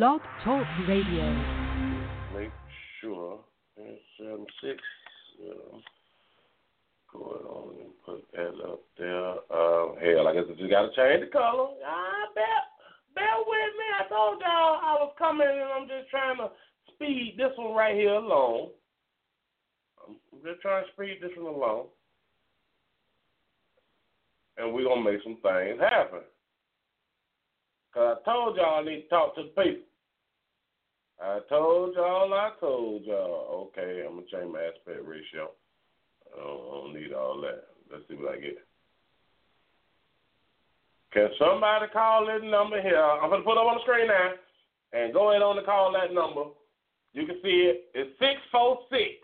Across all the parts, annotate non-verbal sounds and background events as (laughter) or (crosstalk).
Blog Talk Radio. Make sure it's seven six. Um, go on and put that up there. Um, hell, I guess I just got to change the color. I bet. Bear with me. I told y'all I was coming, and I'm just trying to speed this one right here along. I'm just trying to speed this one along. And we're going to make some things happen. Because I told y'all I need to talk to the people. I told y'all, I told y'all. Okay, I'm to change my aspect ratio. I don't, I don't need all that. Let's see what I get. Can somebody call this number here? I'm to put it up on the screen now. And go ahead on to call that number. You can see it. It's 646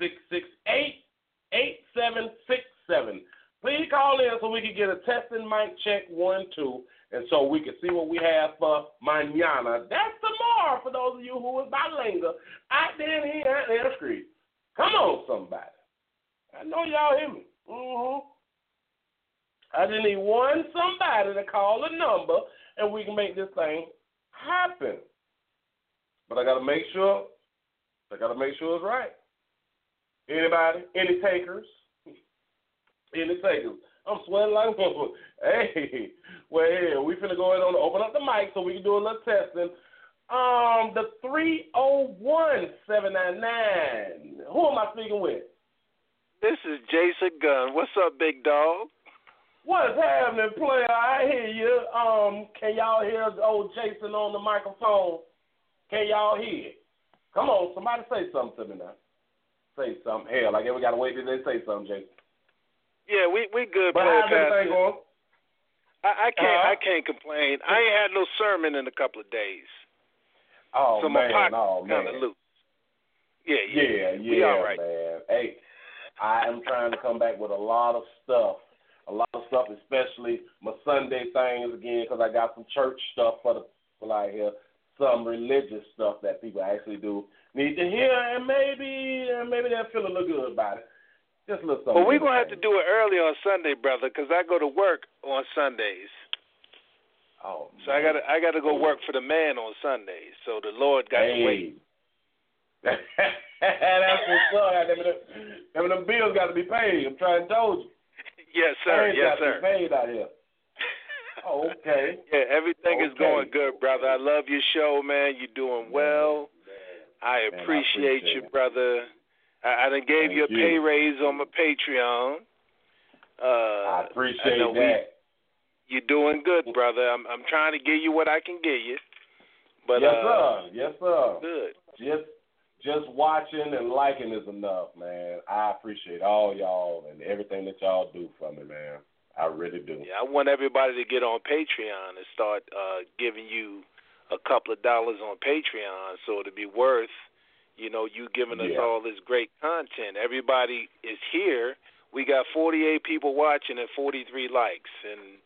668 8767. Please call in so we can get a testing mic check one, two, and so we can see what we have for mañana. That's for those of you who is bilingual out there in here out the street. Come on, somebody. I know y'all hear me. Mm-hmm. I just need one somebody to call a number and we can make this thing happen. But I gotta make sure I gotta make sure it's right. Anybody? Any takers? (laughs) Any takers? I'm sweating like one. (laughs) Hey, well, here, we finna go ahead and open up the mic so we can do a little testing. Um, the 301-799. Who am I speaking with? This is Jason Gunn. What's up, big dog? What's happening, player? I hear you. Um, can y'all hear old Jason on the microphone? Can y'all hear? Come on, somebody say something to me now. Say something. Hell, I guess we gotta wait till they say something, Jason. Yeah, we we good, But how's everything going? I, I can't Uh-huh. I can't complain. I ain't had no sermon in a couple of days, Oh so man, pocket oh kind man. of loose. Yeah, yeah, Yeah, yeah, we all right. man. Hey, I am trying to come back with a lot of stuff, a lot of stuff, especially my Sunday things again, because I got some church stuff for the people out uh, here, some religious stuff that people actually do need to hear, and maybe, and maybe they'll feel a little good about it. Just a little something. But we're gonna have to do it early on Sunday, brother, 'cause I go to work on Sundays. Oh, So I gotta I gotta go work for the man on Sundays. So the Lord got to wait. (laughs) That's what's up. Them, them, them bills got to be paid. I'm trying to tell you. (laughs) Yes, sir. Things Yes, got to sir. be paid out here. (laughs) Oh, okay. Yeah, everything is going good, brother. I love your show, man. You're doing well. I Man, I appreciate, appreciate you, it. brother. I, I done gave you a Thank pay raise on my Patreon. Uh, I appreciate we- that. You're doing good, brother. I'm I'm trying to give you what I can give you. But yes, uh, sir. Yes, sir. good. Just, just watching and liking is enough, man. I appreciate all y'all and everything that y'all do for me, man. I really do. Yeah, I want everybody to get on Patreon and start uh giving you a couple of dollars on Patreon so it'll be worth, you know, you giving us Yeah. all this great content. Everybody is here. We got 48 people watching and 43 likes and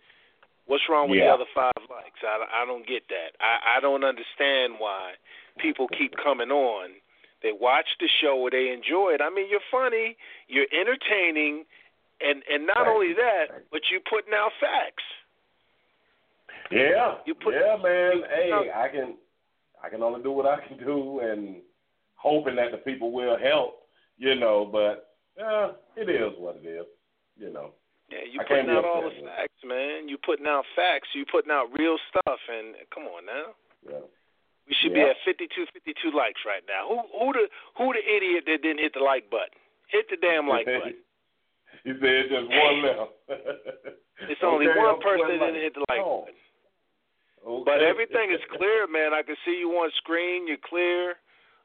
what's wrong with Yeah. the other 5 likes? I I don't get that. I I don't understand why people keep coming on. They watch the show, they enjoy it. I mean, you're funny, you're entertaining, and and not Thank only that, you. but you putting out facts. Yeah. You put- yeah, man. Hey, No. I can, I can only do what I can do, and hoping that the people will help, you know. But uh, it is what it is, you know. Yeah, you putting out all the facts, man. You putting out facts. You putting out real stuff, and come on now. Yeah. We should Yeah. be at 52, 52 likes right now. Who who the who the idiot that didn't hit the like button? Hit the damn like (laughs) button. He said just one left. (laughs) It's only Okay, one person that didn't hit the like Oh. button. Okay. But everything is clear, man. I can see you on screen. You're clear.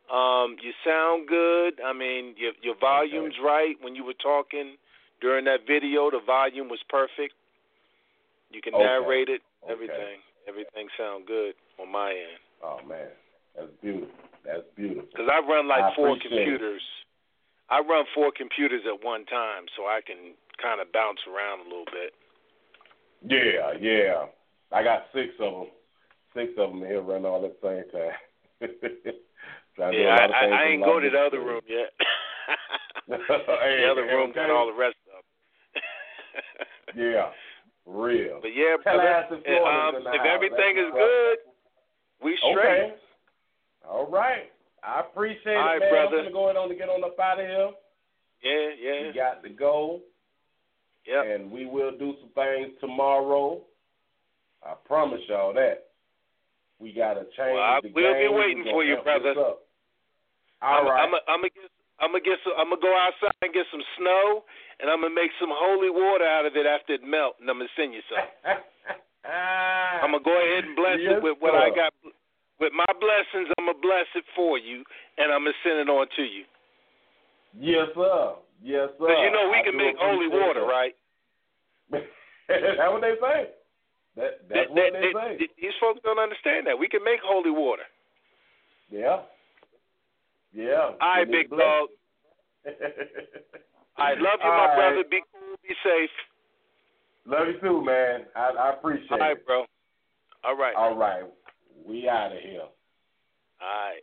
Um, you sound good. I mean, your your volume's right. When you were talking during that video, the volume was perfect. You can Okay. narrate it. Okay. Everything, everything sound good on my end. Oh man. That's beautiful. That's beautiful. Because I run like I four computers. I run four computers at one time, so I can kind of bounce around a little bit. Yeah, yeah. I got six of them. Six of them here running all at the same time. (laughs) Yeah, of I, I ain't go to the other room yet. (laughs) (laughs) Hey, the other room got all the rest. Yeah, real. But yeah, brother, in Florida's um, if everything That's is good, we straight. Okay. All right. I appreciate All right, it, man. brother. I'm gonna go on to get on up out of here. Yeah, yeah, We got to go, yep. and we will do some things tomorrow. I promise y'all that. We gotta change Well, I- the we'll be game. waiting We for you, brother. All right. I'm, I'm gonna get. I'm gonna get some. I'm gonna go outside and get some snow, and I'm gonna make some holy water out of it after it melt, and I'm gonna send you some. (laughs) I'm gonna go ahead and bless Yes, it with what I got. With my blessings, I'm gonna bless it for you, and I'm gonna send it on to you. Yes, sir. Yes, sir. Because you know we I can make holy water, that. right? (laughs) that's what they say. That, that's They- what they- say. These folks don't understand that. We can make holy water. Yeah. Yeah. All right, big to bless dog. (laughs) I love you, All my right. brother. Be cool. Be safe. Love you too, man. I, I appreciate it. All right, it. bro. All right. All right. We out of here. All right.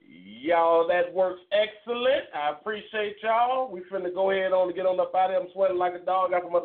Y'all, that works excellent. I appreciate y'all. We finna go ahead on and get on up out of here. I'm sweating like a dog. Got some